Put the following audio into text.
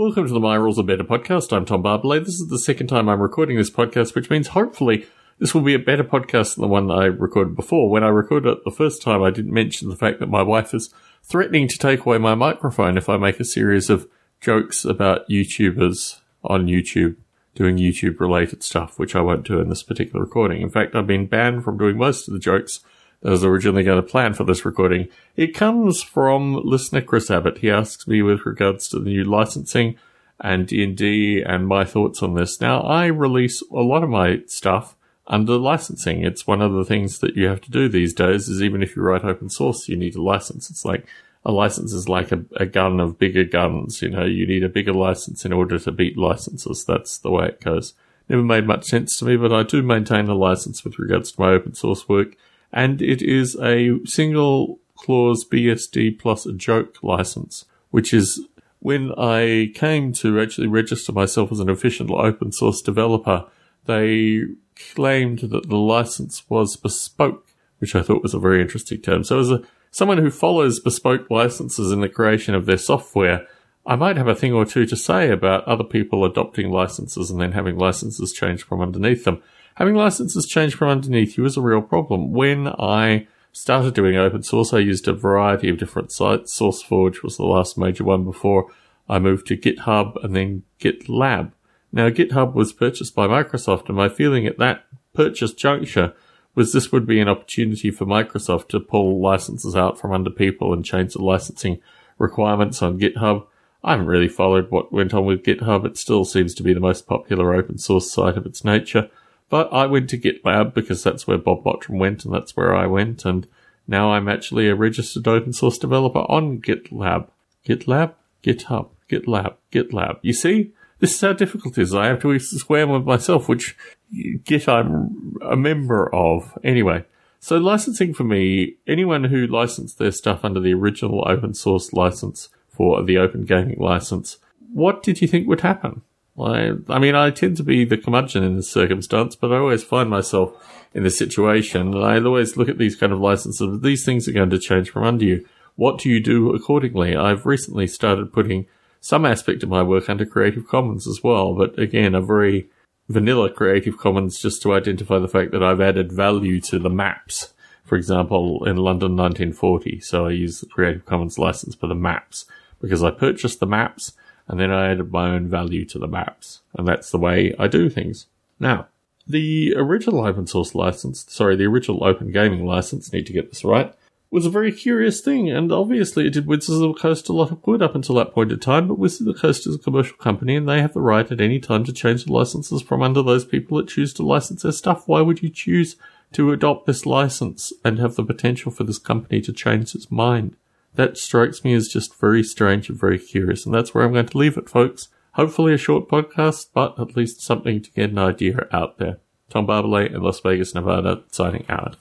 Welcome to the My Rules Are Better podcast. I'm Tom Barbalet. This is the second time I'm recording this podcast, which means hopefully this will be a better podcast than the one I recorded before. When I recorded it the first time, I didn't mention the fact that my wife is threatening to take away my microphone if I make a series of jokes about YouTubers on YouTube doing YouTube related stuff, which I won't do in this particular recording. In fact, I've been banned from doing most of the jokes was originally going to plan for this recording. It comes from listener Chris Abbott. He asks me with regards to the new licensing and D&D and my thoughts on this. Now, I release a lot of my stuff under licensing. It's one of the things that you have to do these days is even if you write open source, you need a license. It's like a license is like a, a gun of bigger guns. You know, you need a bigger license in order to beat licenses. That's the way it goes. Never made much sense to me, but I do maintain a license with regards to my open source work and it is a single clause BSD plus a joke license, which is when I came to actually register myself as an official open source developer, they claimed that the license was bespoke, which I thought was a very interesting term. So as a someone who follows bespoke licenses in the creation of their software, I might have a thing or two to say about other people adopting licenses and then having licenses changed from underneath them having licenses changed from underneath you is a real problem. When I started doing open source, I used a variety of different sites. SourceForge was the last major one before I moved to GitHub and then GitLab. Now, GitHub was purchased by Microsoft, and my feeling at that purchase juncture was this would be an opportunity for Microsoft to pull licenses out from under people and change the licensing requirements on GitHub. I haven't really followed what went on with GitHub. It still seems to be the most popular open source site of its nature. But I went to GitLab because that's where Bob Mottram went and that's where I went. And now I'm actually a registered open source developer on GitLab. GitLab? GitHub. GitLab. GitLab. You see? This is how difficult it is. I have to swear with myself, which Git I'm a member of. Anyway. So licensing for me, anyone who licensed their stuff under the original open source license for the open gaming license, what did you think would happen? I, I mean, I tend to be the curmudgeon in this circumstance, but I always find myself in this situation, and I always look at these kind of licenses. These things are going to change from under you. What do you do accordingly? I've recently started putting some aspect of my work under Creative Commons as well, but again, a very vanilla Creative Commons just to identify the fact that I've added value to the maps. For example, in London 1940, so I use the Creative Commons license for the maps because I purchased the maps and then I added my own value to the maps. And that's the way I do things. Now, the original open source license, sorry, the original open gaming license, need to get this right, was a very curious thing, and obviously it did Wizards of the Coast a lot of good up until that point in time, but Wizards of the Coast is a commercial company and they have the right at any time to change the licenses from under those people that choose to license their stuff. Why would you choose to adopt this license and have the potential for this company to change its mind? That strikes me as just very strange and very curious, and that's where I'm going to leave it, folks. Hopefully a short podcast, but at least something to get an idea out there. Tom Barbalet in Las Vegas, Nevada, signing out.